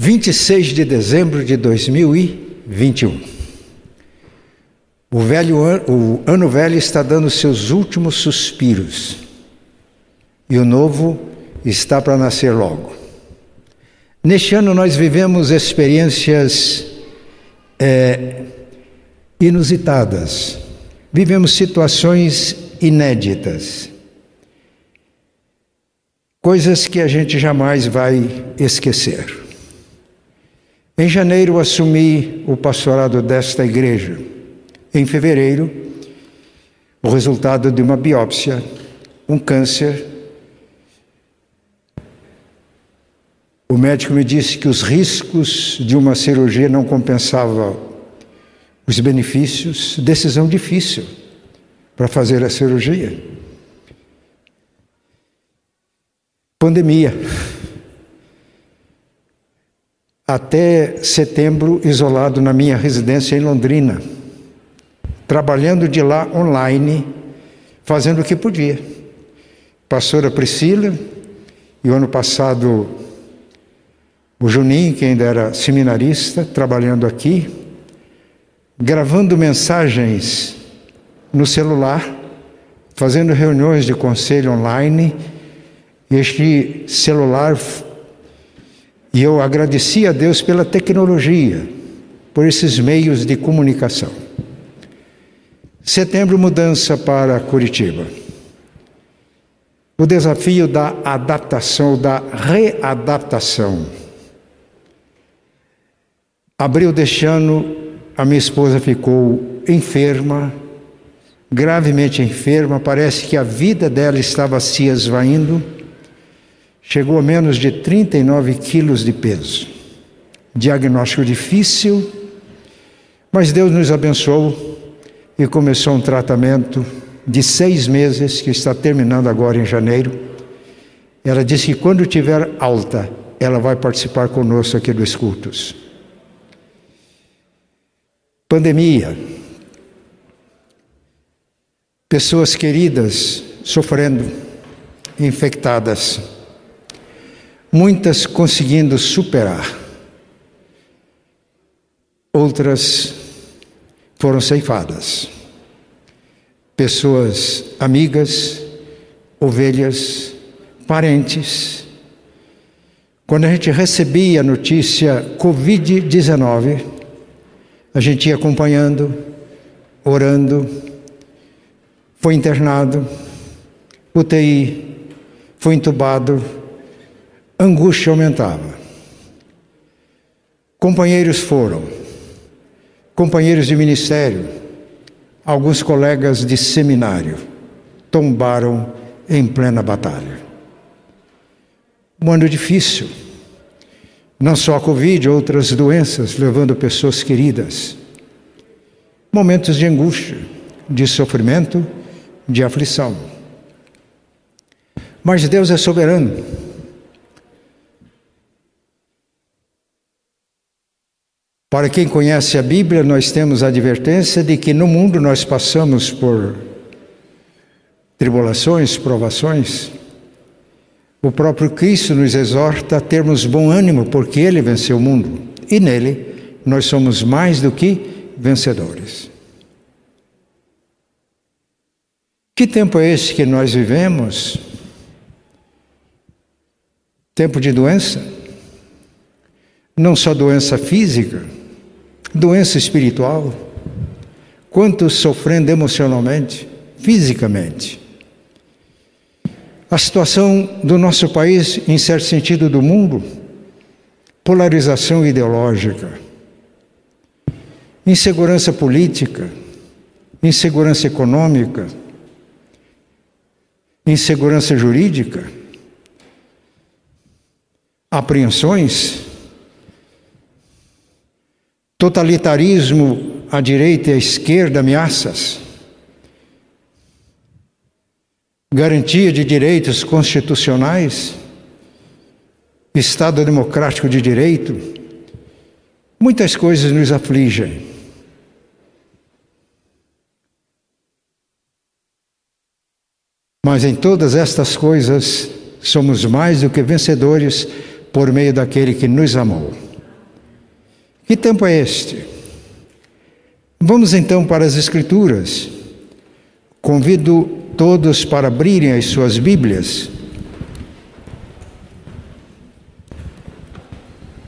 26 de dezembro de 2021. O, velho an, o ano velho está dando seus últimos suspiros e o novo está para nascer logo. Neste ano nós vivemos experiências é, inusitadas, vivemos situações inéditas, coisas que a gente jamais vai esquecer. Em janeiro assumi o pastorado desta igreja. Em fevereiro, o resultado de uma biópsia, um câncer. O médico me disse que os riscos de uma cirurgia não compensavam os benefícios. Decisão difícil para fazer a cirurgia. Pandemia até setembro isolado na minha residência em Londrina, trabalhando de lá online, fazendo o que podia. Pastora Priscila, e o ano passado o Juninho, que ainda era seminarista, trabalhando aqui, gravando mensagens no celular, fazendo reuniões de conselho online. Este celular e eu agradeci a Deus pela tecnologia, por esses meios de comunicação. Setembro, mudança para Curitiba. O desafio da adaptação, da readaptação. Abril deste ano, a minha esposa ficou enferma, gravemente enferma, parece que a vida dela estava se esvaindo Chegou a menos de 39 quilos de peso. Diagnóstico difícil, mas Deus nos abençoou e começou um tratamento de seis meses, que está terminando agora em janeiro. Ela disse que quando tiver alta, ela vai participar conosco aqui dos cultos. Pandemia. Pessoas queridas sofrendo, infectadas muitas conseguindo superar, outras foram ceifadas. Pessoas amigas, ovelhas, parentes. Quando a gente recebia a notícia Covid-19, a gente ia acompanhando, orando, foi internado, UTI, foi entubado, angústia aumentava. Companheiros foram, companheiros de ministério, alguns colegas de seminário tombaram em plena batalha. Um ano difícil, não só a Covid, outras doenças levando pessoas queridas. Momentos de angústia, de sofrimento, de aflição. Mas Deus é soberano. Para quem conhece a Bíblia, nós temos a advertência de que no mundo nós passamos por tribulações, provações. O próprio Cristo nos exorta a termos bom ânimo, porque Ele venceu o mundo e nele nós somos mais do que vencedores. Que tempo é esse que nós vivemos? Tempo de doença? Não só doença física, doença espiritual, quantos sofrendo emocionalmente, fisicamente. A situação do nosso país, em certo sentido do mundo, polarização ideológica, insegurança política, insegurança econômica, insegurança jurídica, apreensões, Totalitarismo à direita e à esquerda, ameaças. Garantia de direitos constitucionais. Estado democrático de direito. Muitas coisas nos afligem. Mas em todas estas coisas somos mais do que vencedores por meio daquele que nos amou. Que tempo é este? Vamos então para as Escrituras. Convido todos para abrirem as suas Bíblias.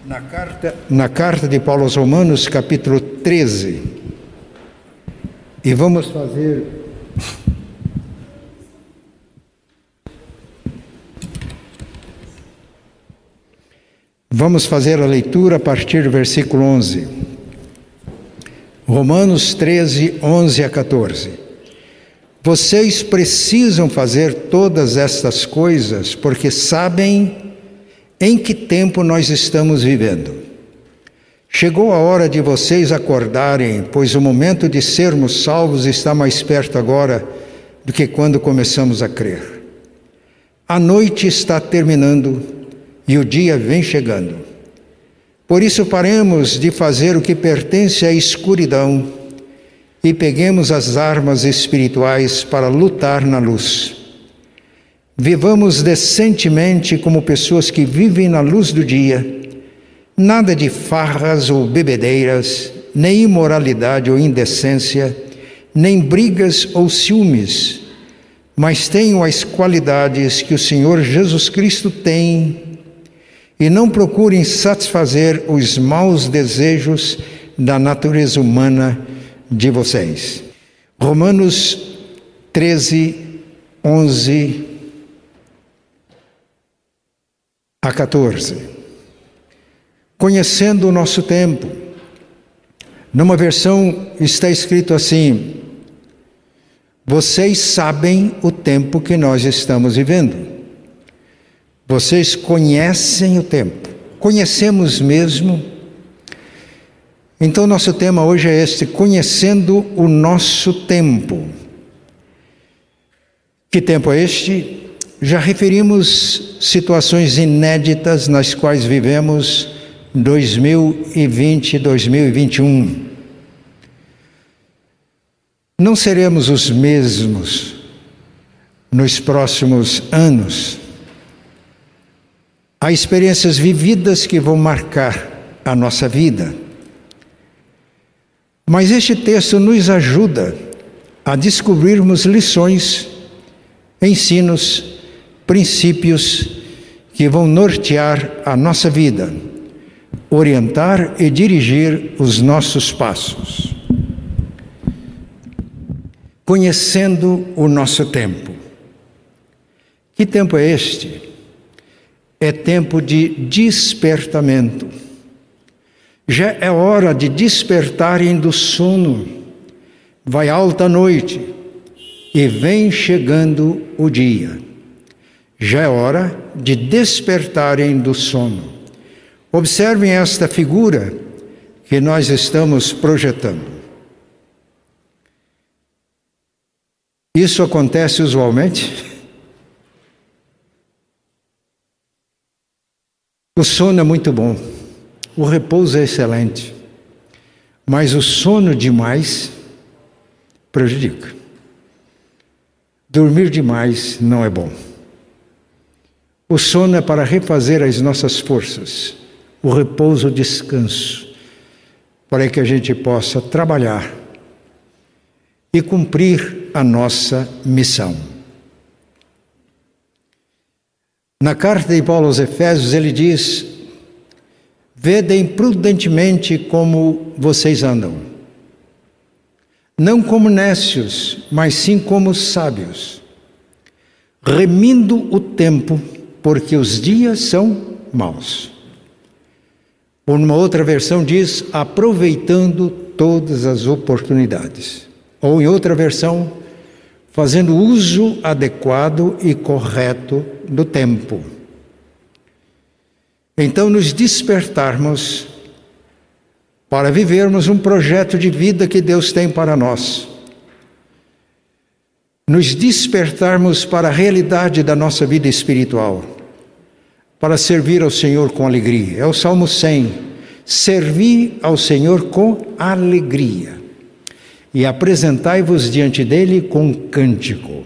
Na carta, na carta de Paulo aos Romanos, capítulo 13. E vamos fazer Vamos fazer a leitura a partir do versículo 11. Romanos 13, 11 a 14. Vocês precisam fazer todas estas coisas porque sabem em que tempo nós estamos vivendo. Chegou a hora de vocês acordarem, pois o momento de sermos salvos está mais perto agora do que quando começamos a crer. A noite está terminando e o dia vem chegando. Por isso, paremos de fazer o que pertence à escuridão e peguemos as armas espirituais para lutar na luz. Vivamos decentemente como pessoas que vivem na luz do dia, nada de farras ou bebedeiras, nem imoralidade ou indecência, nem brigas ou ciúmes, mas tenham as qualidades que o Senhor Jesus Cristo tem e não procurem satisfazer os maus desejos da natureza humana de vocês. Romanos 13, 11 a 14. Conhecendo o nosso tempo, numa versão está escrito assim: Vocês sabem o tempo que nós estamos vivendo. Vocês conhecem o tempo, conhecemos mesmo. Então, nosso tema hoje é este: conhecendo o nosso tempo. Que tempo é este? Já referimos situações inéditas nas quais vivemos 2020 e 2021. Não seremos os mesmos nos próximos anos. Há experiências vividas que vão marcar a nossa vida. Mas este texto nos ajuda a descobrirmos lições, ensinos, princípios que vão nortear a nossa vida, orientar e dirigir os nossos passos. Conhecendo o nosso tempo. Que tempo é este? É tempo de despertamento. Já é hora de despertarem do sono. Vai alta noite e vem chegando o dia. Já é hora de despertarem do sono. Observem esta figura que nós estamos projetando. Isso acontece usualmente? O sono é muito bom, o repouso é excelente, mas o sono demais prejudica. Dormir demais não é bom. O sono é para refazer as nossas forças, o repouso, o descanso, para que a gente possa trabalhar e cumprir a nossa missão. Na carta de Paulo aos Efésios, ele diz: Vedem prudentemente como vocês andam, não como nécios, mas sim como sábios, remindo o tempo, porque os dias são maus. Ou numa outra versão diz: aproveitando todas as oportunidades. Ou em outra versão, fazendo uso adequado e correto do tempo. Então, nos despertarmos para vivermos um projeto de vida que Deus tem para nós. Nos despertarmos para a realidade da nossa vida espiritual, para servir ao Senhor com alegria. É o Salmo 100. Servir ao Senhor com alegria e apresentai-vos diante dele com cântico.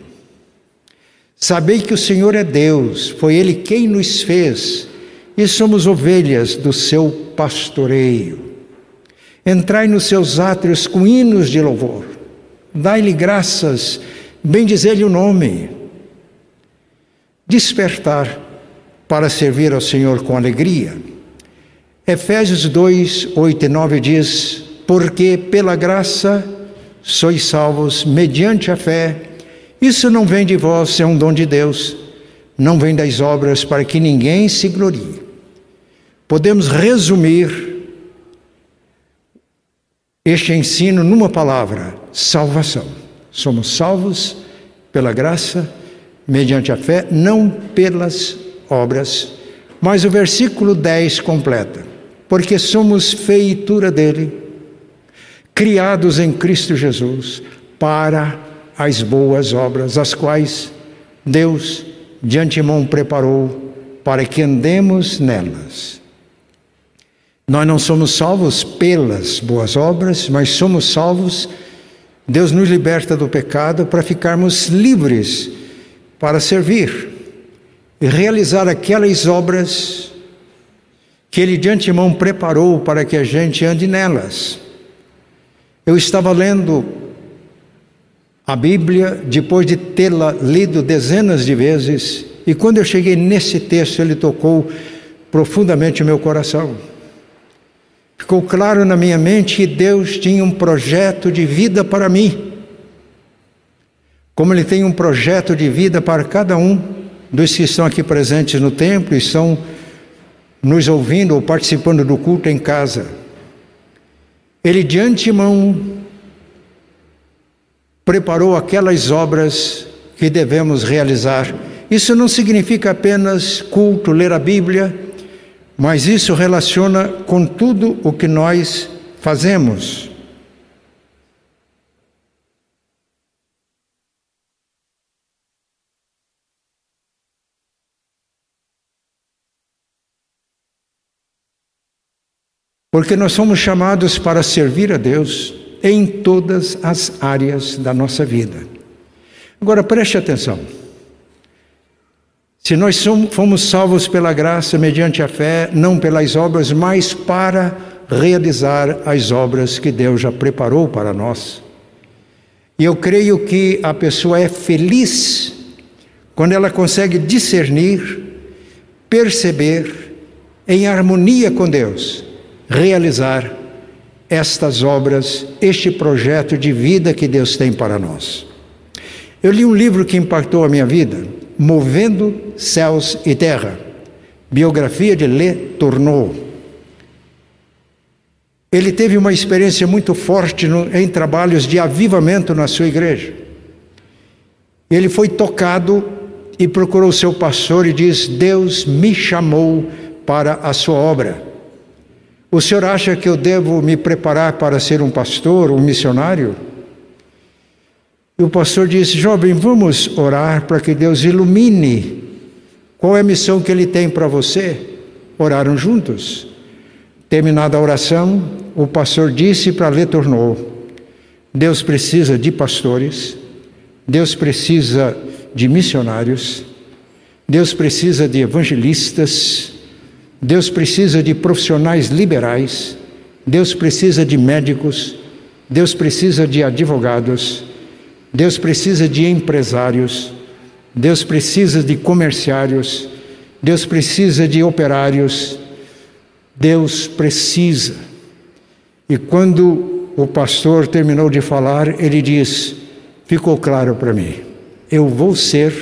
Sabei que o Senhor é Deus, foi Ele quem nos fez, e somos ovelhas do seu pastoreio. Entrai nos seus átrios com hinos de louvor. Dai-lhe graças, bendizer-lhe o nome. Despertar para servir ao Senhor com alegria. Efésios 2, 8 e 9 diz: Porque pela graça sois salvos mediante a fé. Isso não vem de vós, é um dom de Deus. Não vem das obras para que ninguém se glorie. Podemos resumir este ensino numa palavra: salvação. Somos salvos pela graça, mediante a fé, não pelas obras. Mas o versículo 10 completa: porque somos feitura dele, criados em Cristo Jesus, para as boas obras, as quais Deus de antemão preparou para que andemos nelas. Nós não somos salvos pelas boas obras, mas somos salvos. Deus nos liberta do pecado para ficarmos livres para servir e realizar aquelas obras que Ele de antemão preparou para que a gente ande nelas. Eu estava lendo a Bíblia depois de tê-la lido dezenas de vezes, e quando eu cheguei nesse texto, ele tocou profundamente o meu coração. Ficou claro na minha mente que Deus tinha um projeto de vida para mim, como Ele tem um projeto de vida para cada um dos que estão aqui presentes no templo e estão nos ouvindo ou participando do culto em casa, ele de antemão preparou aquelas obras que devemos realizar. Isso não significa apenas culto, ler a Bíblia, mas isso relaciona com tudo o que nós fazemos. Porque nós somos chamados para servir a Deus em todas as áreas da nossa vida. Agora preste atenção. Se nós somos, fomos salvos pela graça mediante a fé, não pelas obras, mas para realizar as obras que Deus já preparou para nós. E eu creio que a pessoa é feliz quando ela consegue discernir, perceber, em harmonia com Deus, realizar estas obras, este projeto de vida que Deus tem para nós. Eu li um livro que impactou a minha vida, Movendo Céus e Terra, biografia de Le Tourneau. Ele teve uma experiência muito forte no, em trabalhos de avivamento na sua igreja. Ele foi tocado e procurou seu pastor e diz: Deus me chamou para a sua obra. O senhor acha que eu devo me preparar para ser um pastor, um missionário? E o pastor disse: Jovem, vamos orar para que Deus ilumine qual é a missão que Ele tem para você. Oraram juntos. Terminada a oração, o pastor disse para Le Tornou: Deus precisa de pastores, Deus precisa de missionários, Deus precisa de evangelistas, Deus precisa de profissionais liberais, Deus precisa de médicos, Deus precisa de advogados, Deus precisa de empresários, Deus precisa de comerciários, Deus precisa de operários, Deus precisa. E quando o pastor terminou de falar, ele diz: Ficou claro para mim, eu vou ser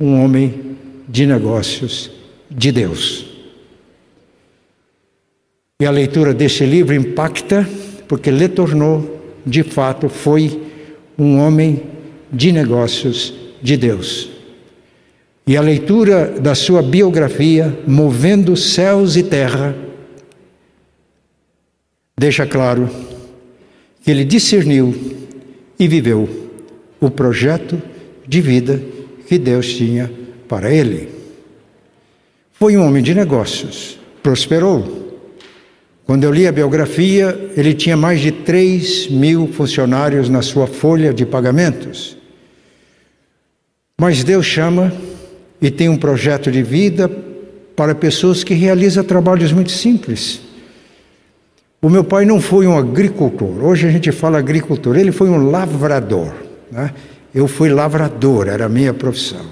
um homem de negócios de Deus. E a leitura deste livro impacta, porque Le Tornou, de fato, foi um homem de negócios de Deus. E a leitura da sua biografia, Movendo Céus e Terra, deixa claro que ele discerniu e viveu o projeto de vida que Deus tinha para ele. Foi um homem de negócios, prosperou quando eu li a biografia, ele tinha mais de 3 mil funcionários na sua folha de pagamentos. Mas Deus chama e tem um projeto de vida para pessoas que realizam trabalhos muito simples. O meu pai não foi um agricultor, hoje a gente fala agricultor, ele foi um lavrador. Né? Eu fui lavrador, era a minha profissão.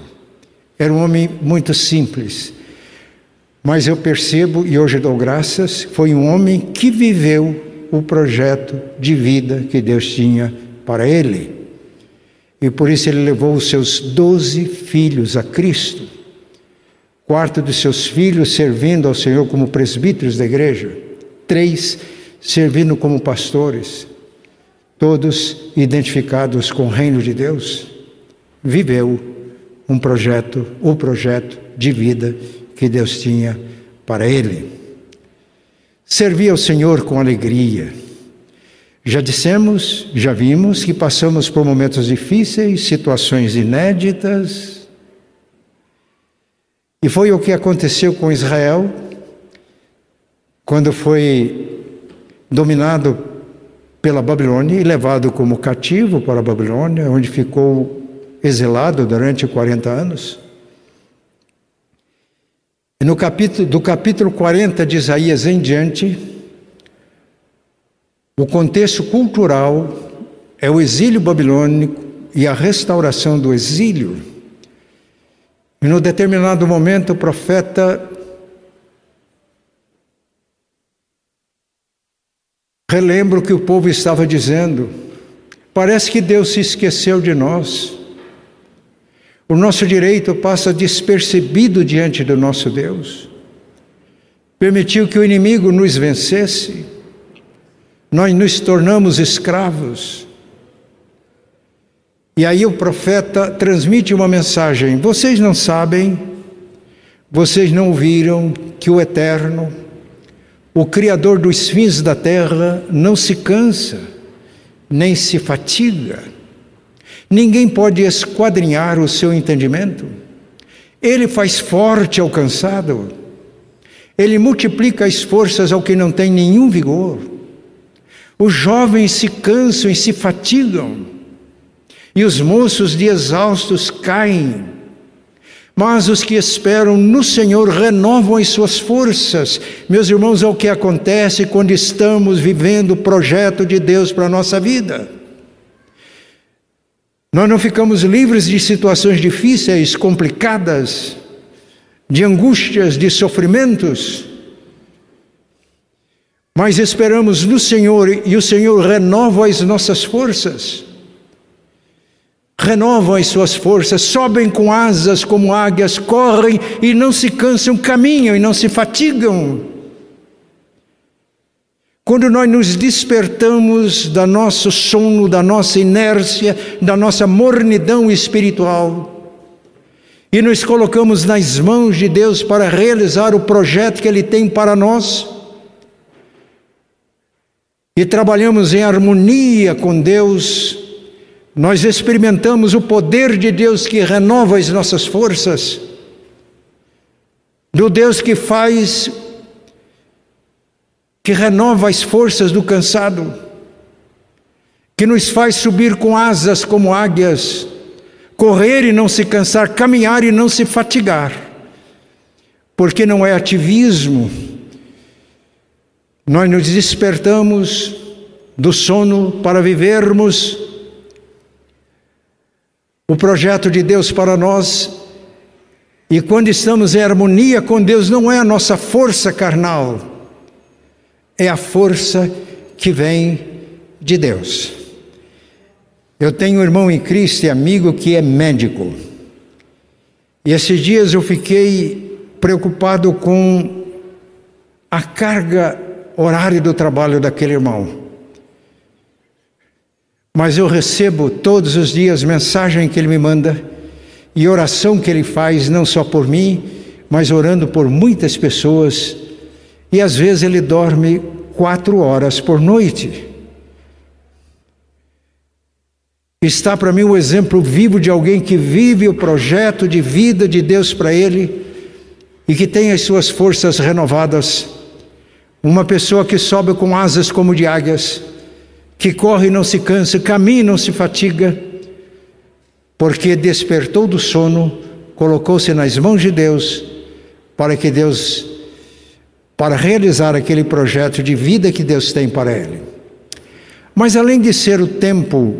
Era um homem muito simples, mas eu percebo, e hoje dou graças, foi um homem que viveu o projeto de vida que Deus tinha para ele. E por isso ele levou os seus doze filhos a Cristo. Quarto dos seus filhos servindo ao Senhor como presbíteros da igreja. Três servindo como pastores. Todos identificados com o reino de Deus. Viveu um projeto, o projeto de vida que Deus tinha para ele. Servia ao Senhor com alegria. Já dissemos, já vimos que passamos por momentos difíceis, situações inéditas. E foi o que aconteceu com Israel quando foi dominado pela Babilônia e levado como cativo para a Babilônia, onde ficou exilado durante 40 anos. No capítulo, do capítulo 40 de Isaías em diante, o contexto cultural é o exílio babilônico e a restauração do exílio. E no determinado momento o profeta relembra o que o povo estava dizendo. Parece que Deus se esqueceu de nós. O nosso direito passa despercebido diante do nosso Deus. Permitiu que o inimigo nos vencesse. Nós nos tornamos escravos. E aí o profeta transmite uma mensagem: vocês não sabem, vocês não ouviram que o Eterno, o Criador dos fins da terra, não se cansa, nem se fatiga Ninguém pode esquadrinhar o seu entendimento. Ele faz forte ao cansado. Ele multiplica as forças ao que não tem nenhum vigor. Os jovens se cansam e se fatigam, e os moços de exaustos caem. Mas os que esperam no Senhor renovam as suas forças. Meus irmãos, é o que acontece quando estamos vivendo o projeto de Deus para a nossa vida. Nós não ficamos livres de situações difíceis, complicadas, de angústias, de sofrimentos, mas esperamos no Senhor e o Senhor renova as nossas forças. Renovam as suas forças, sobem com asas como águias, correm e não se cansam, caminham e não se fatigam. Quando nós nos despertamos da nosso sono, da nossa inércia, da nossa mornidão espiritual, e nos colocamos nas mãos de Deus para realizar o projeto que Ele tem para nós, e trabalhamos em harmonia com Deus, nós experimentamos o poder de Deus que renova as nossas forças, do Deus que faz que renova as forças do cansado, que nos faz subir com asas como águias, correr e não se cansar, caminhar e não se fatigar, porque não é ativismo. Nós nos despertamos do sono para vivermos o projeto de Deus para nós. E quando estamos em harmonia com Deus, não é a nossa força carnal, é a força que vem de Deus. Eu tenho um irmão em Cristo e amigo que é médico. E esses dias eu fiquei preocupado com a carga horária do trabalho daquele irmão. Mas eu recebo todos os dias mensagem que ele me manda e oração que ele faz, não só por mim, mas orando por muitas pessoas e às vezes ele dorme quatro horas por noite. Está para mim o um exemplo vivo de alguém que vive o projeto de vida de Deus para ele e que tem as suas forças renovadas. Uma pessoa que sobe com asas como de águias, que corre e não se cansa, caminha e não se fatiga, porque despertou do sono, colocou-se nas mãos de Deus, para que Deus para realizar aquele projeto de vida que Deus tem para ele. Mas além de ser o tempo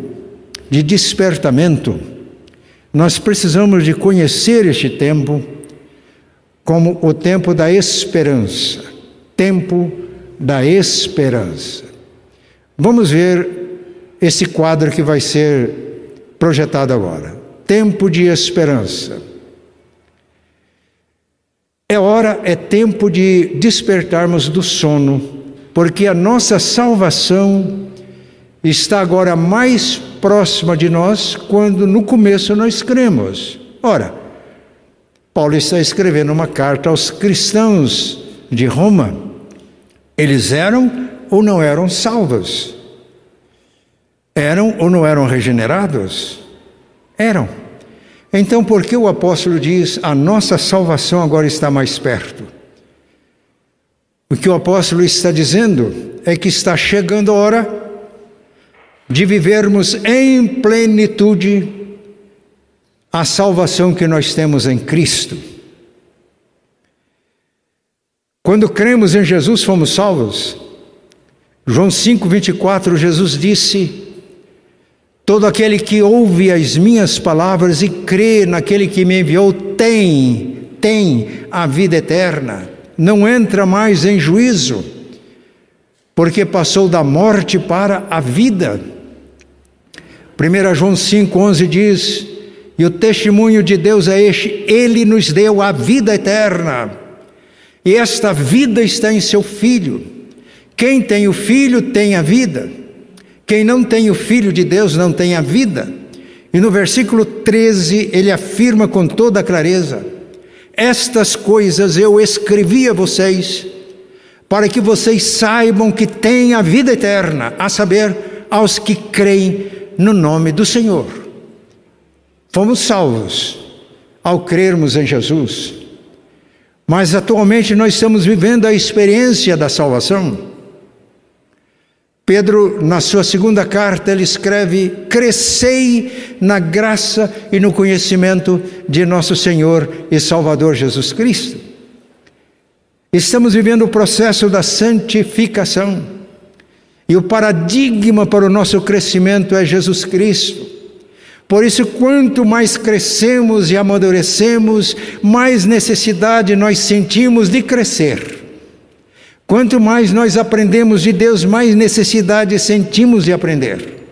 de despertamento, nós precisamos de conhecer este tempo como o tempo da esperança, tempo da esperança. Vamos ver esse quadro que vai ser projetado agora. Tempo de esperança. É hora, é tempo de despertarmos do sono, porque a nossa salvação está agora mais próxima de nós quando no começo nós cremos. Ora, Paulo está escrevendo uma carta aos cristãos de Roma. Eles eram ou não eram salvos? Eram ou não eram regenerados? Eram. Então, por que o apóstolo diz a nossa salvação agora está mais perto? O que o apóstolo está dizendo é que está chegando a hora de vivermos em plenitude a salvação que nós temos em Cristo. Quando cremos em Jesus, fomos salvos. João 5:24, Jesus disse: Todo aquele que ouve as minhas palavras e crê naquele que me enviou tem, tem a vida eterna, não entra mais em juízo, porque passou da morte para a vida. 1 João 5,11 diz: E o testemunho de Deus é este: Ele nos deu a vida eterna, e esta vida está em seu Filho. Quem tem o Filho tem a vida. Quem não tem o Filho de Deus não tem a vida. E no versículo 13 ele afirma com toda clareza: Estas coisas eu escrevi a vocês, para que vocês saibam que têm a vida eterna, a saber, aos que creem no nome do Senhor. Fomos salvos ao crermos em Jesus, mas atualmente nós estamos vivendo a experiência da salvação. Pedro, na sua segunda carta, ele escreve: Crescei na graça e no conhecimento de nosso Senhor e Salvador Jesus Cristo. Estamos vivendo o processo da santificação. E o paradigma para o nosso crescimento é Jesus Cristo. Por isso, quanto mais crescemos e amadurecemos, mais necessidade nós sentimos de crescer. Quanto mais nós aprendemos de Deus, mais necessidade sentimos de aprender.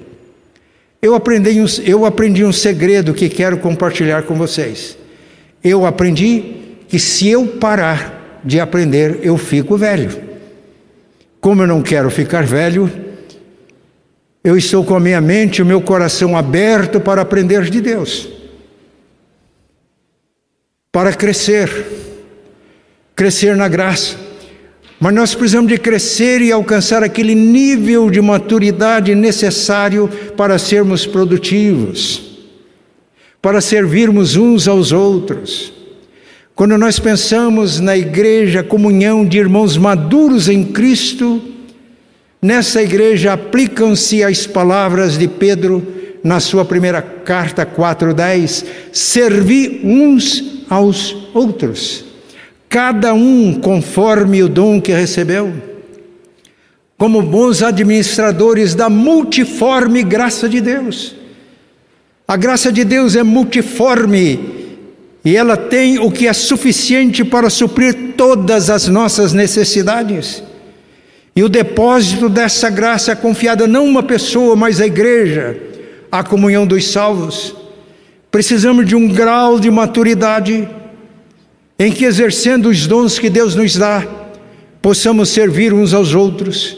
Eu aprendi, um, eu aprendi um segredo que quero compartilhar com vocês. Eu aprendi que se eu parar de aprender, eu fico velho. Como eu não quero ficar velho, eu estou com a minha mente e o meu coração aberto para aprender de Deus, para crescer, crescer na graça mas nós precisamos de crescer e alcançar aquele nível de maturidade necessário para sermos produtivos, para servirmos uns aos outros. Quando nós pensamos na igreja, comunhão de irmãos maduros em Cristo, nessa igreja aplicam-se as palavras de Pedro na sua primeira carta 4:10, servi uns aos outros cada um conforme o dom que recebeu, como bons administradores da multiforme graça de Deus. A graça de Deus é multiforme e ela tem o que é suficiente para suprir todas as nossas necessidades. E o depósito dessa graça é confiado não uma pessoa, mas a igreja, a comunhão dos salvos. Precisamos de um grau de maturidade em que, exercendo os dons que Deus nos dá, possamos servir uns aos outros.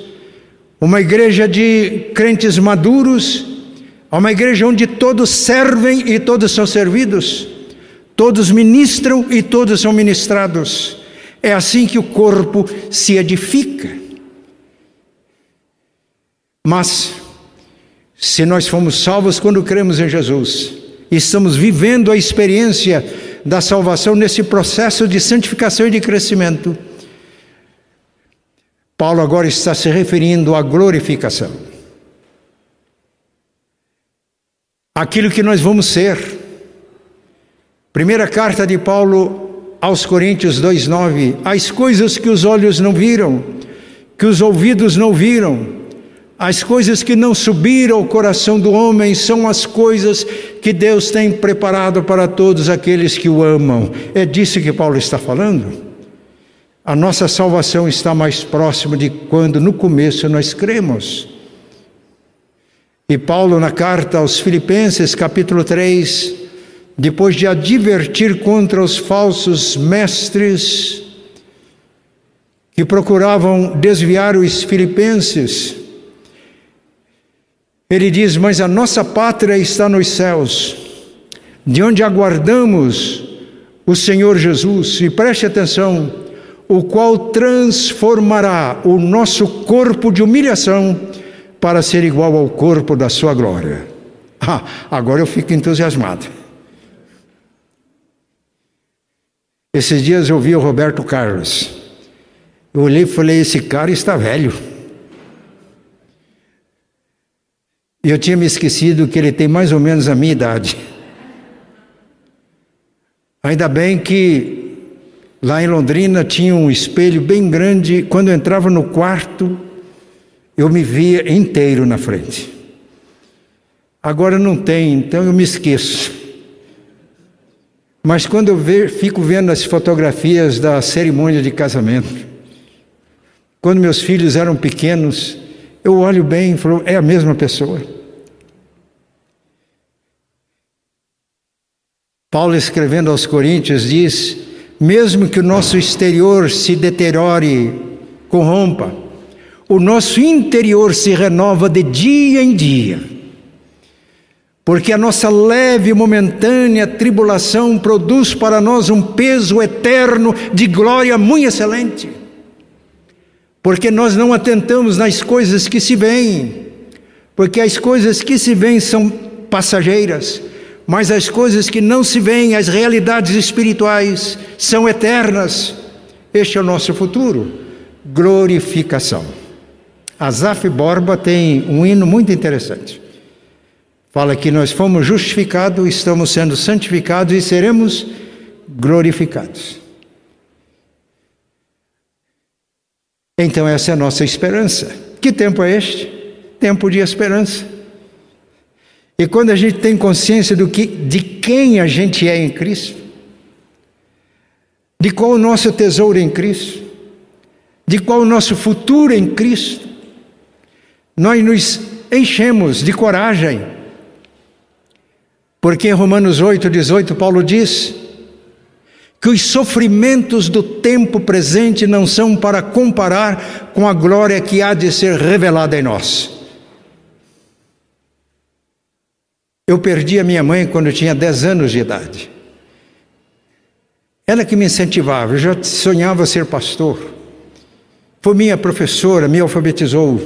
Uma igreja de crentes maduros, uma igreja onde todos servem e todos são servidos, todos ministram e todos são ministrados. É assim que o corpo se edifica. Mas, se nós fomos salvos quando cremos em Jesus, estamos vivendo a experiência da salvação nesse processo de santificação e de crescimento. Paulo agora está se referindo à glorificação. Aquilo que nós vamos ser. Primeira carta de Paulo aos Coríntios 2:9, as coisas que os olhos não viram, que os ouvidos não viram, as coisas que não subiram ao coração do homem são as coisas que Deus tem preparado para todos aqueles que o amam. É disso que Paulo está falando. A nossa salvação está mais próxima de quando no começo nós cremos. E Paulo, na carta aos Filipenses, capítulo 3, depois de advertir contra os falsos mestres que procuravam desviar os filipenses, ele diz: Mas a nossa pátria está nos céus, de onde aguardamos o Senhor Jesus, e preste atenção, o qual transformará o nosso corpo de humilhação para ser igual ao corpo da sua glória. Ah, agora eu fico entusiasmado. Esses dias eu vi o Roberto Carlos. Eu olhei e falei: esse cara está velho. E eu tinha me esquecido que ele tem mais ou menos a minha idade. Ainda bem que lá em Londrina tinha um espelho bem grande. Quando eu entrava no quarto, eu me via inteiro na frente. Agora não tem, então eu me esqueço. Mas quando eu ver, fico vendo as fotografias da cerimônia de casamento, quando meus filhos eram pequenos, eu olho bem e falo, é a mesma pessoa. Paulo, escrevendo aos Coríntios, diz: mesmo que o nosso exterior se deteriore, corrompa, o nosso interior se renova de dia em dia. Porque a nossa leve e momentânea tribulação produz para nós um peso eterno de glória muito excelente porque nós não atentamos nas coisas que se veem, porque as coisas que se veem são passageiras, mas as coisas que não se veem, as realidades espirituais, são eternas. Este é o nosso futuro. Glorificação. Azaf Borba tem um hino muito interessante. Fala que nós fomos justificados, estamos sendo santificados e seremos glorificados. Então, essa é a nossa esperança. Que tempo é este? Tempo de esperança. E quando a gente tem consciência do que, de quem a gente é em Cristo, de qual o nosso tesouro em Cristo, de qual o nosso futuro em Cristo, nós nos enchemos de coragem. Porque em Romanos 8, 18, Paulo diz: que os sofrimentos do tempo presente não são para comparar com a glória que há de ser revelada em nós. Eu perdi a minha mãe quando eu tinha 10 anos de idade. Ela que me incentivava, eu já sonhava ser pastor. Foi minha professora, me alfabetizou.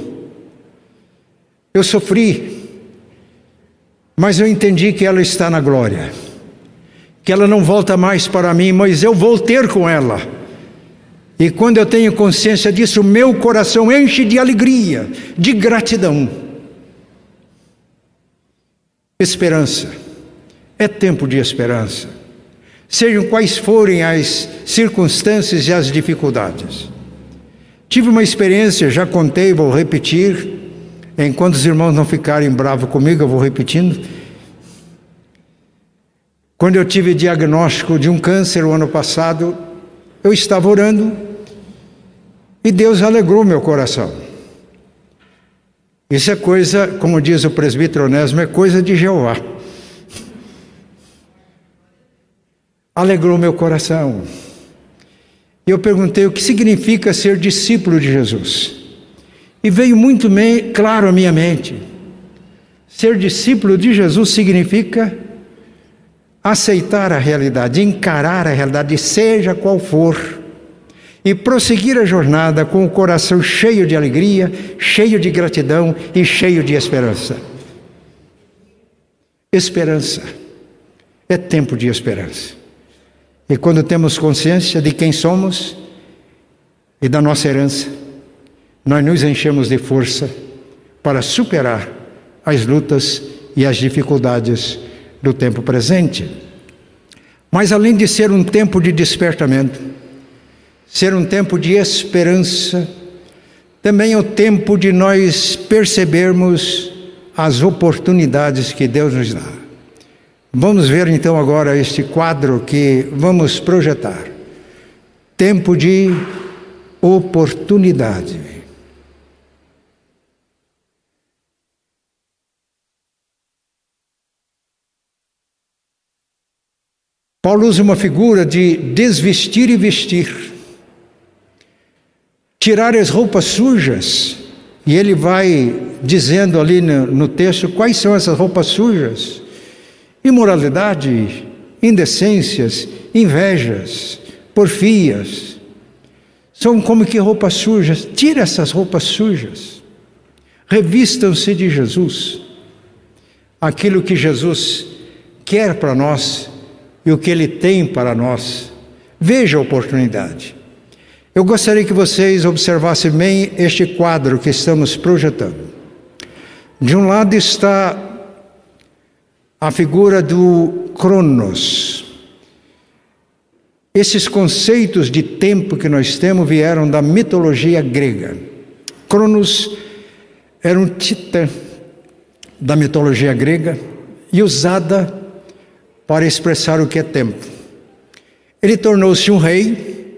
Eu sofri, mas eu entendi que ela está na glória que ela não volta mais para mim, mas eu vou ter com ela. E quando eu tenho consciência disso, meu coração enche de alegria, de gratidão. Esperança. É tempo de esperança. Sejam quais forem as circunstâncias e as dificuldades. Tive uma experiência, já contei, vou repetir. Enquanto os irmãos não ficarem bravos comigo, eu vou repetindo quando eu tive diagnóstico de um câncer o ano passado, eu estava orando e Deus alegrou meu coração. Isso é coisa, como diz o presbítero Onésimo, é coisa de Jeová. Alegrou meu coração. E eu perguntei o que significa ser discípulo de Jesus. E veio muito claro à minha mente. Ser discípulo de Jesus significa aceitar a realidade, encarar a realidade, seja qual for, e prosseguir a jornada com o coração cheio de alegria, cheio de gratidão e cheio de esperança. Esperança. É tempo de esperança. E quando temos consciência de quem somos e da nossa herança, nós nos enchemos de força para superar as lutas e as dificuldades do tempo presente. Mas além de ser um tempo de despertamento, ser um tempo de esperança, também é o tempo de nós percebermos as oportunidades que Deus nos dá. Vamos ver então agora este quadro que vamos projetar. Tempo de oportunidade. Paulo usa uma figura de desvestir e vestir. Tirar as roupas sujas, e ele vai dizendo ali no, no texto quais são essas roupas sujas: imoralidade, indecências, invejas, porfias. São como que roupas sujas. Tira essas roupas sujas. Revistam-se de Jesus. Aquilo que Jesus quer para nós e o que Ele tem para nós. Veja a oportunidade. Eu gostaria que vocês observassem bem este quadro que estamos projetando. De um lado está a figura do Cronos. Esses conceitos de tempo que nós temos vieram da mitologia grega. Cronos era um titã da mitologia grega e usada para expressar o que é tempo. Ele tornou-se um rei,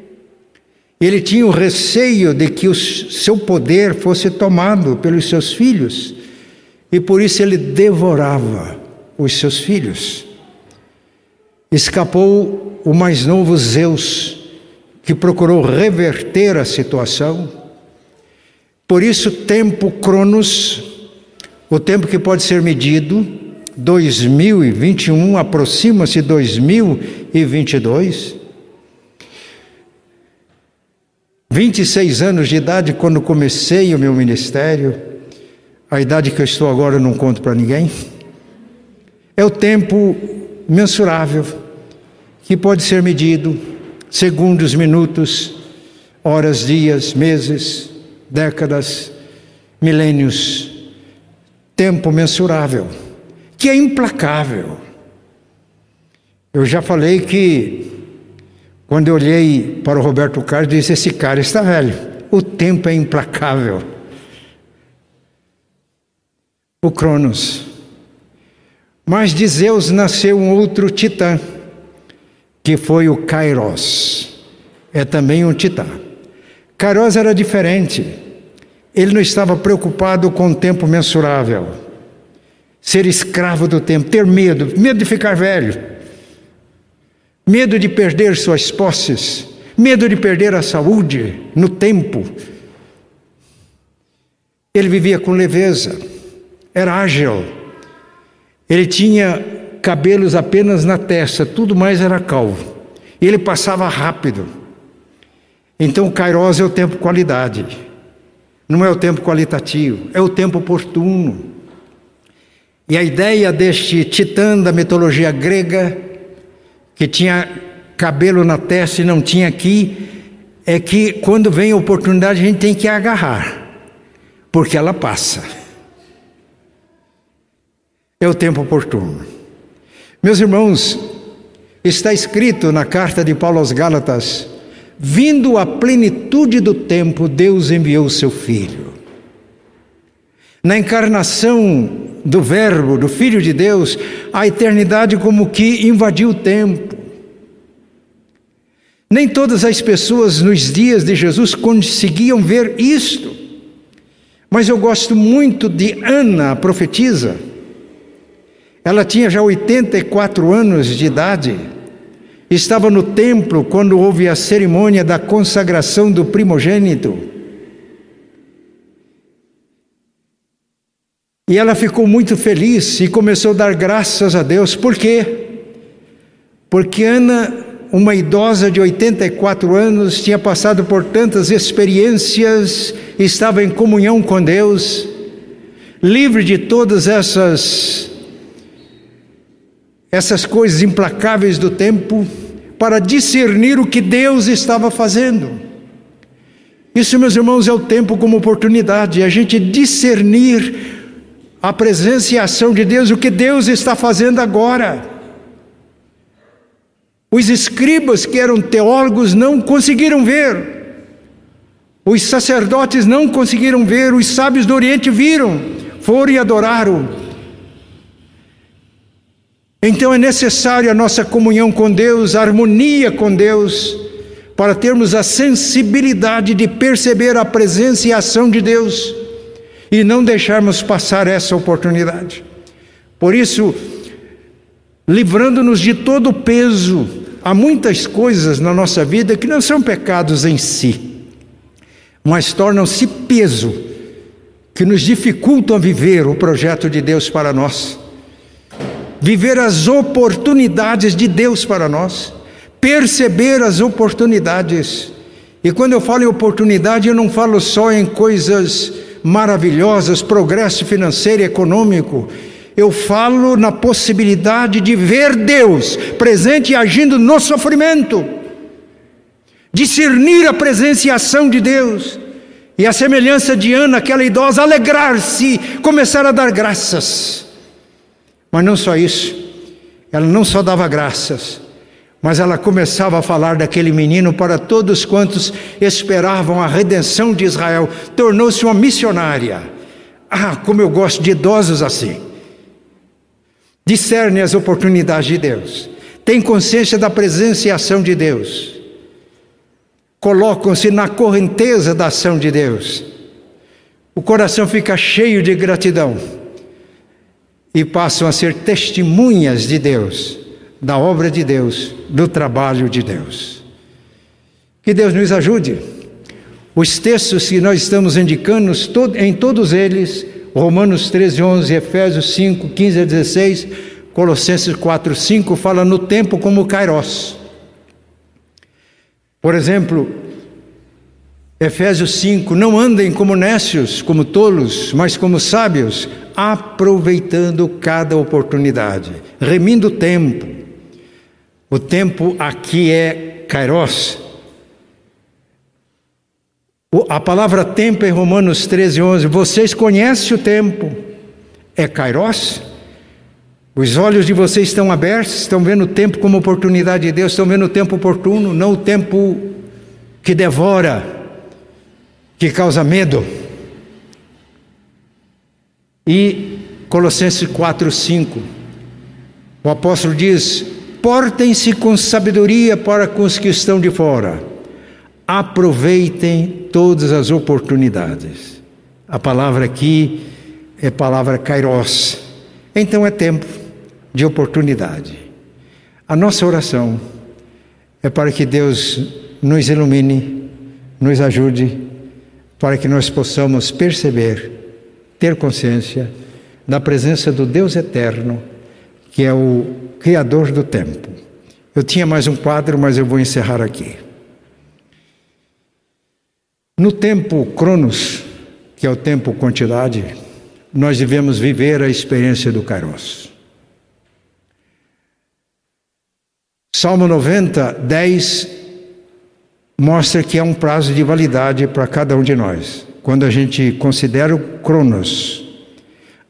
ele tinha o receio de que o seu poder fosse tomado pelos seus filhos e por isso ele devorava os seus filhos. Escapou o mais novo Zeus, que procurou reverter a situação. Por isso, tempo Cronos, o tempo que pode ser medido, 2021, aproxima-se 2022. 26 anos de idade quando comecei o meu ministério, a idade que eu estou agora eu não conto para ninguém. É o tempo mensurável que pode ser medido segundos, minutos, horas, dias, meses, décadas, milênios. Tempo mensurável, que é implacável. Eu já falei que, quando eu olhei para o Roberto Carlos, disse: Esse cara está velho. O tempo é implacável o Cronos. Mas de Zeus nasceu um outro titã, que foi o Kairos. É também um titã. Kairos era diferente. Ele não estava preocupado com o tempo mensurável. Ser escravo do tempo, ter medo, medo de ficar velho, medo de perder suas posses, medo de perder a saúde no tempo. Ele vivia com leveza era ágil. Ele tinha cabelos apenas na testa, tudo mais era calvo. Ele passava rápido. Então, Kairos é o tempo qualidade, não é o tempo qualitativo, é o tempo oportuno. E a ideia deste titã da mitologia grega, que tinha cabelo na testa e não tinha aqui, é que quando vem a oportunidade a gente tem que agarrar, porque ela passa é o tempo oportuno. Meus irmãos, está escrito na carta de Paulo aos Gálatas: vindo a plenitude do tempo, Deus enviou o seu Filho. Na encarnação do Verbo, do Filho de Deus, a eternidade como que invadiu o tempo. Nem todas as pessoas nos dias de Jesus conseguiam ver isto, mas eu gosto muito de Ana, a profetisa ela tinha já 84 anos de idade. Estava no templo quando houve a cerimônia da consagração do primogênito. E ela ficou muito feliz e começou a dar graças a Deus. Por quê? Porque Ana, uma idosa de 84 anos, tinha passado por tantas experiências, estava em comunhão com Deus, livre de todas essas essas coisas implacáveis do tempo para discernir o que Deus estava fazendo. Isso, meus irmãos, é o tempo como oportunidade, a gente discernir a presença e a ação de Deus, o que Deus está fazendo agora. Os escribas, que eram teólogos, não conseguiram ver. Os sacerdotes não conseguiram ver, os sábios do Oriente viram, foram e adoraram. Então é necessário a nossa comunhão com Deus, a harmonia com Deus, para termos a sensibilidade de perceber a presença e a ação de Deus e não deixarmos passar essa oportunidade. Por isso, livrando-nos de todo o peso, há muitas coisas na nossa vida que não são pecados em si, mas tornam-se peso que nos dificultam a viver o projeto de Deus para nós, viver as oportunidades de Deus para nós perceber as oportunidades. E quando eu falo em oportunidade, eu não falo só em coisas maravilhosas, progresso financeiro e econômico. Eu falo na possibilidade de ver Deus presente e agindo no sofrimento, discernir a presença e a ação de Deus, e a semelhança de Ana, aquela idosa, alegrar-se, começar a dar graças. Mas não só isso, ela não só dava graças, mas ela começava a falar daquele menino para todos quantos esperavam a redenção de Israel. Tornou-se uma missionária. Ah, como eu gosto de idosos assim. Discernem as oportunidades de Deus. Tem consciência da presença e ação de Deus. Colocam-se na correnteza da ação de Deus. O coração fica cheio de gratidão e passam a ser testemunhas de Deus da obra de Deus, do trabalho de Deus. Que Deus nos ajude. Os textos que nós estamos indicando, em todos eles, Romanos 13, 11, Efésios 5, 15 a 16, Colossenses 4, 5, fala no tempo como Kairos. Por exemplo, Efésios 5: Não andem como nécios, como tolos, mas como sábios, aproveitando cada oportunidade, remindo o tempo, o tempo aqui é kairos. A palavra tempo em Romanos 13, 11. Vocês conhecem o tempo? É kairos? Os olhos de vocês estão abertos, estão vendo o tempo como oportunidade de Deus, estão vendo o tempo oportuno, não o tempo que devora, que causa medo. E Colossenses 4, 5. O apóstolo diz: Portem-se com sabedoria para com os que estão de fora. Aproveitem todas as oportunidades. A palavra aqui é palavra kairos. Então é tempo de oportunidade. A nossa oração é para que Deus nos ilumine, nos ajude, para que nós possamos perceber, ter consciência da presença do Deus eterno, que é o Criador do tempo. Eu tinha mais um quadro, mas eu vou encerrar aqui. No tempo Cronos, que é o tempo quantidade, nós devemos viver a experiência do Kairos. Salmo 90, 10 mostra que há um prazo de validade para cada um de nós, quando a gente considera o Cronos.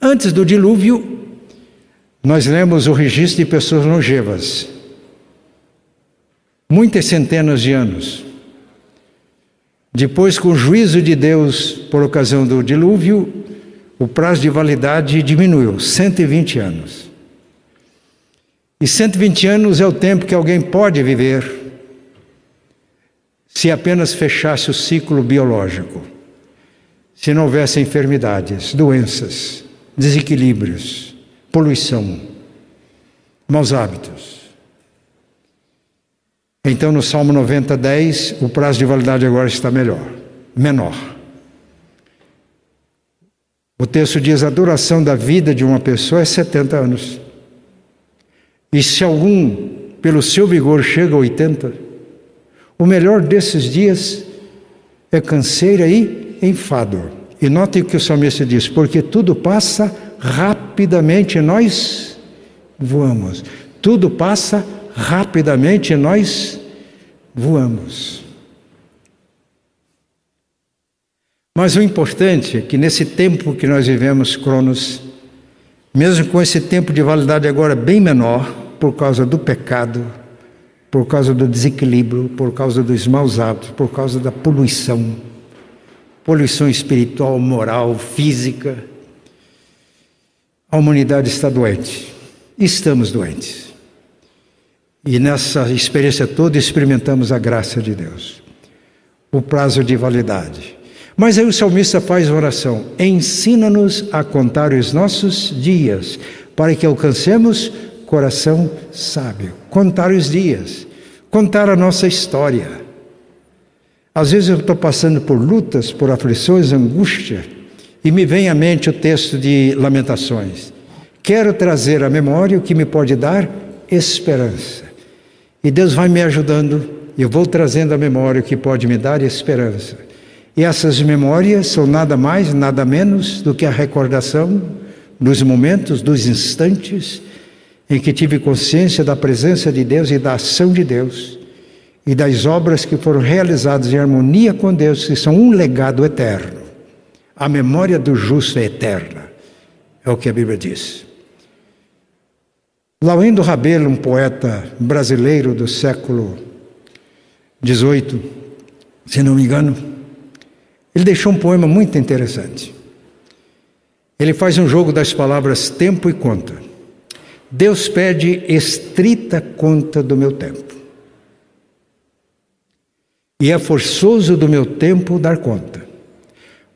Antes do dilúvio, nós lemos o registro de pessoas longevas, muitas centenas de anos. Depois, com o juízo de Deus por ocasião do dilúvio, o prazo de validade diminuiu 120 anos. E 120 anos é o tempo que alguém pode viver se apenas fechasse o ciclo biológico, se não houvesse enfermidades, doenças, desequilíbrios poluição, maus hábitos. Então, no Salmo 90, 10, o prazo de validade agora está melhor, menor. O texto diz: a duração da vida de uma pessoa é 70 anos. E se algum, pelo seu vigor, chega a 80, o melhor desses dias é canseira e enfado. E notem o que o salmista diz: porque tudo passa rapidamente nós voamos. Tudo passa rapidamente nós voamos. Mas o importante é que nesse tempo que nós vivemos, Cronos, mesmo com esse tempo de validade agora bem menor, por causa do pecado, por causa do desequilíbrio, por causa dos maus hábitos, por causa da poluição, poluição espiritual, moral, física. A humanidade está doente. Estamos doentes. E nessa experiência toda experimentamos a graça de Deus, o prazo de validade. Mas aí o salmista faz oração: ensina-nos a contar os nossos dias, para que alcancemos coração sábio. Contar os dias, contar a nossa história. Às vezes eu estou passando por lutas, por aflições, angústia, e me vem à mente o texto de Lamentações. Quero trazer à memória o que me pode dar esperança. E Deus vai me ajudando, eu vou trazendo à memória o que pode me dar esperança. E essas memórias são nada mais, nada menos do que a recordação dos momentos, dos instantes em que tive consciência da presença de Deus e da ação de Deus e das obras que foram realizadas em harmonia com Deus, que são um legado eterno. A memória do justo é eterna, é o que a Bíblia diz. Laurindo Rabelo, um poeta brasileiro do século XVIII, se não me engano, ele deixou um poema muito interessante. Ele faz um jogo das palavras tempo e conta. Deus pede estrita conta do meu tempo. E é forçoso do meu tempo dar conta.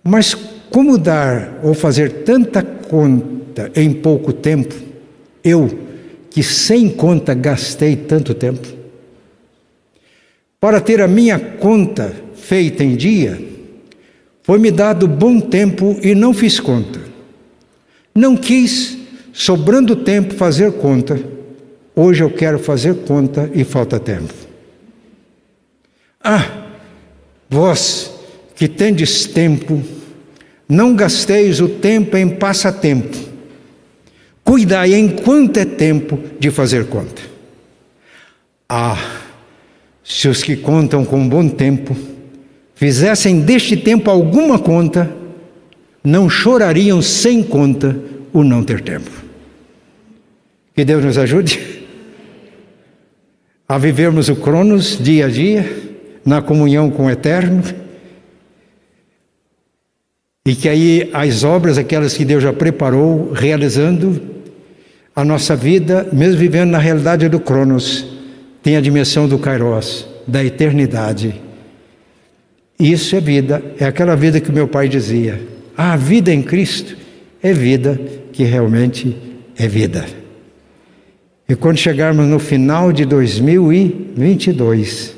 Mas como dar ou fazer tanta conta em pouco tempo, eu, que sem conta gastei tanto tempo? Para ter a minha conta feita em dia, foi-me dado bom tempo e não fiz conta. Não quis sobrando tempo, fazer conta. Hoje eu quero fazer conta e falta tempo. Ah, vós que tendes tempo, não gasteis o tempo em passatempo. Cuidai enquanto é tempo de fazer conta. Ah, se os que contam com bom tempo fizessem deste tempo alguma conta, não chorariam sem conta o não ter tempo. Que Deus nos ajude a vivermos o Cronos dia a dia, na comunhão com o Eterno, e que aí as obras, aquelas que Deus já preparou, realizando a nossa vida, mesmo vivendo na realidade do Cronos, tem a dimensão do Kairos, da eternidade. Isso é vida, é aquela vida que meu pai dizia. A vida em Cristo é vida que realmente é vida. E quando chegarmos no final de 2022,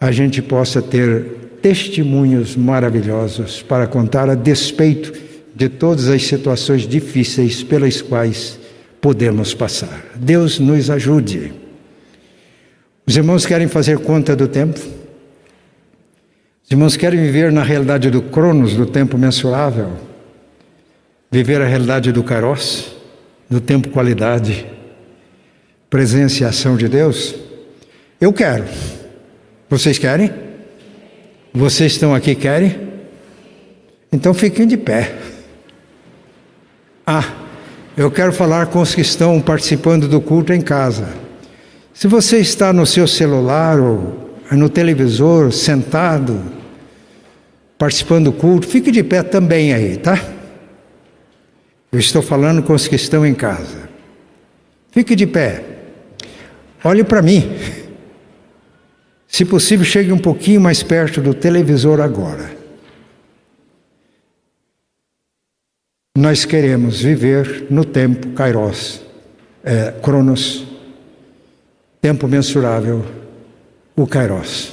a gente possa ter testemunhos maravilhosos para contar a despeito de todas as situações difíceis pelas quais podemos passar. Deus nos ajude. Os irmãos querem fazer conta do tempo? Os irmãos querem viver na realidade do Cronos, do tempo mensurável? Viver a realidade do Kairos, do tempo qualidade? presença e ação de Deus? Eu quero. Vocês querem? Vocês estão aqui querem? Então fiquem de pé. Ah, eu quero falar com os que estão participando do culto em casa. Se você está no seu celular ou no televisor, sentado, participando do culto, fique de pé também aí, tá? Eu estou falando com os que estão em casa. Fique de pé. Olhe para mim. Se possível, chegue um pouquinho mais perto do televisor agora. Nós queremos viver no tempo Kairos, é, Cronos, tempo mensurável, o Kairos.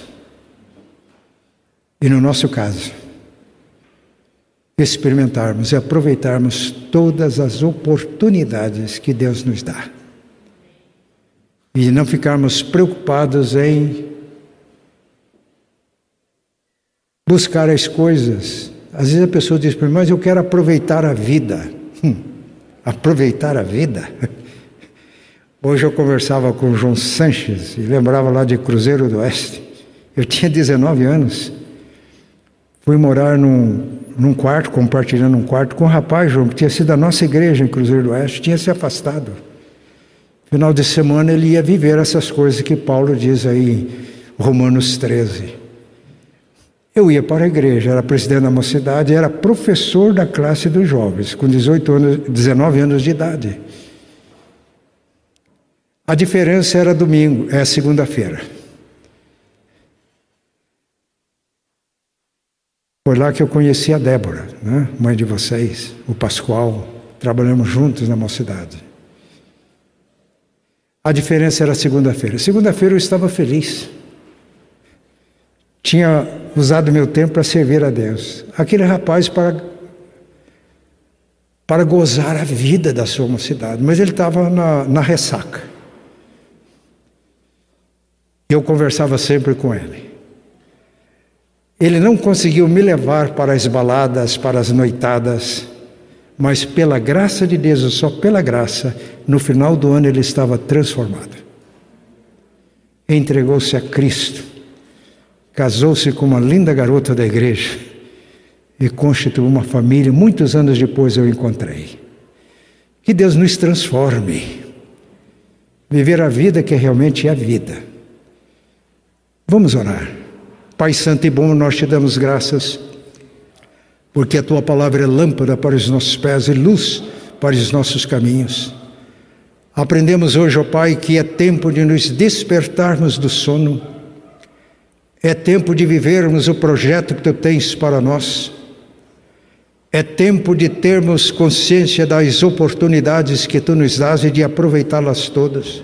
E no nosso caso, experimentarmos e aproveitarmos todas as oportunidades que Deus nos dá e não ficarmos preocupados em buscar as coisas. Às vezes a pessoa diz para mim, mas eu quero aproveitar a vida. Hum, aproveitar a vida? Hoje eu conversava com o João Sanches e lembrava lá de Cruzeiro do Oeste. Eu tinha 19 anos. Fui morar num, num quarto, compartilhando um quarto com um rapaz, João, que tinha sido da nossa igreja em Cruzeiro do Oeste, tinha se afastado. Final de semana ele ia viver essas coisas que Paulo diz aí em Romanos 13. Eu ia para a igreja, era presidente da mocidade, era professor da classe dos jovens, com 18 anos, 19 anos de idade. A diferença era domingo, é segunda-feira. Foi lá que eu conheci a Débora, né? mãe de vocês, o Pascoal. Trabalhamos juntos na mocidade. A diferença era segunda-feira. Segunda-feira eu estava feliz tinha usado meu tempo para servir a Deus. Aquele rapaz para para gozar a vida da sua mocidade, mas ele estava na, na ressaca. Eu conversava sempre com ele. Ele não conseguiu me levar para as baladas, para as noitadas, mas pela graça de Deus, só pela graça, no final do ano ele estava transformado. Entregou-se a Cristo casou-se com uma linda garota da igreja e constituiu uma família. Muitos anos depois eu encontrei. Que Deus nos transforme. Viver a vida que realmente é a vida. Vamos orar. Pai Santo e bom, nós te damos graças, porque a tua palavra é lâmpada para os nossos pés e luz para os nossos caminhos. Aprendemos hoje, ó Pai, que é tempo de nos despertarmos do sono é tempo de vivermos o projeto que tu tens para nós. É tempo de termos consciência das oportunidades que tu nos dás e de aproveitá-las todas.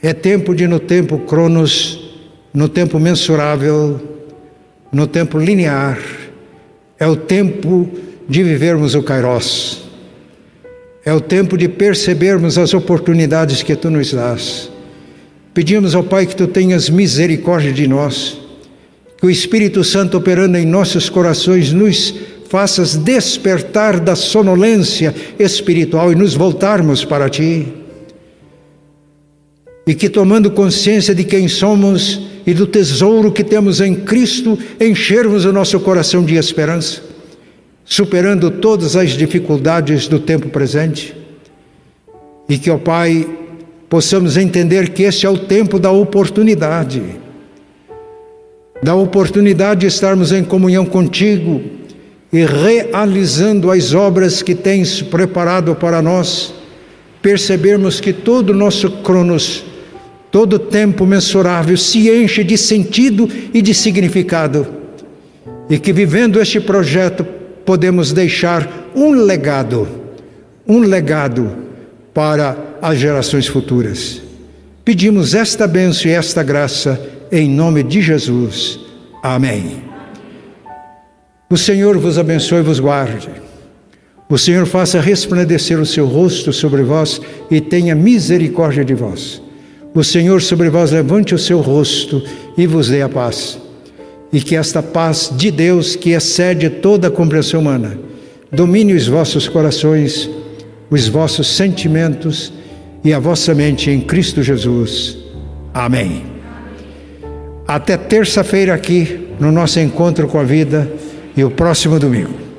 É tempo de, no tempo cronos, no tempo mensurável, no tempo linear, é o tempo de vivermos o Kairos. É o tempo de percebermos as oportunidades que tu nos dás Pedimos ao Pai que tu tenhas misericórdia de nós, que o Espírito Santo operando em nossos corações nos faças despertar da sonolência espiritual e nos voltarmos para ti. E que tomando consciência de quem somos e do tesouro que temos em Cristo, enchermos o nosso coração de esperança, superando todas as dificuldades do tempo presente. E que, ó Pai, possamos entender que este é o tempo da oportunidade. Da oportunidade de estarmos em comunhão contigo e realizando as obras que tens preparado para nós, percebermos que todo o nosso cronos, todo tempo mensurável se enche de sentido e de significado, e que vivendo este projeto podemos deixar um legado, um legado para as gerações futuras. Pedimos esta bênção e esta graça em nome de Jesus. Amém. O Senhor vos abençoe e vos guarde. O Senhor faça resplandecer o seu rosto sobre vós e tenha misericórdia de vós. O Senhor sobre vós levante o seu rosto e vos dê a paz. E que esta paz de Deus, que excede toda a compreensão humana, domine os vossos corações os vossos sentimentos e a vossa mente em Cristo Jesus. Amém. Até terça-feira aqui no nosso encontro com a vida e o próximo domingo.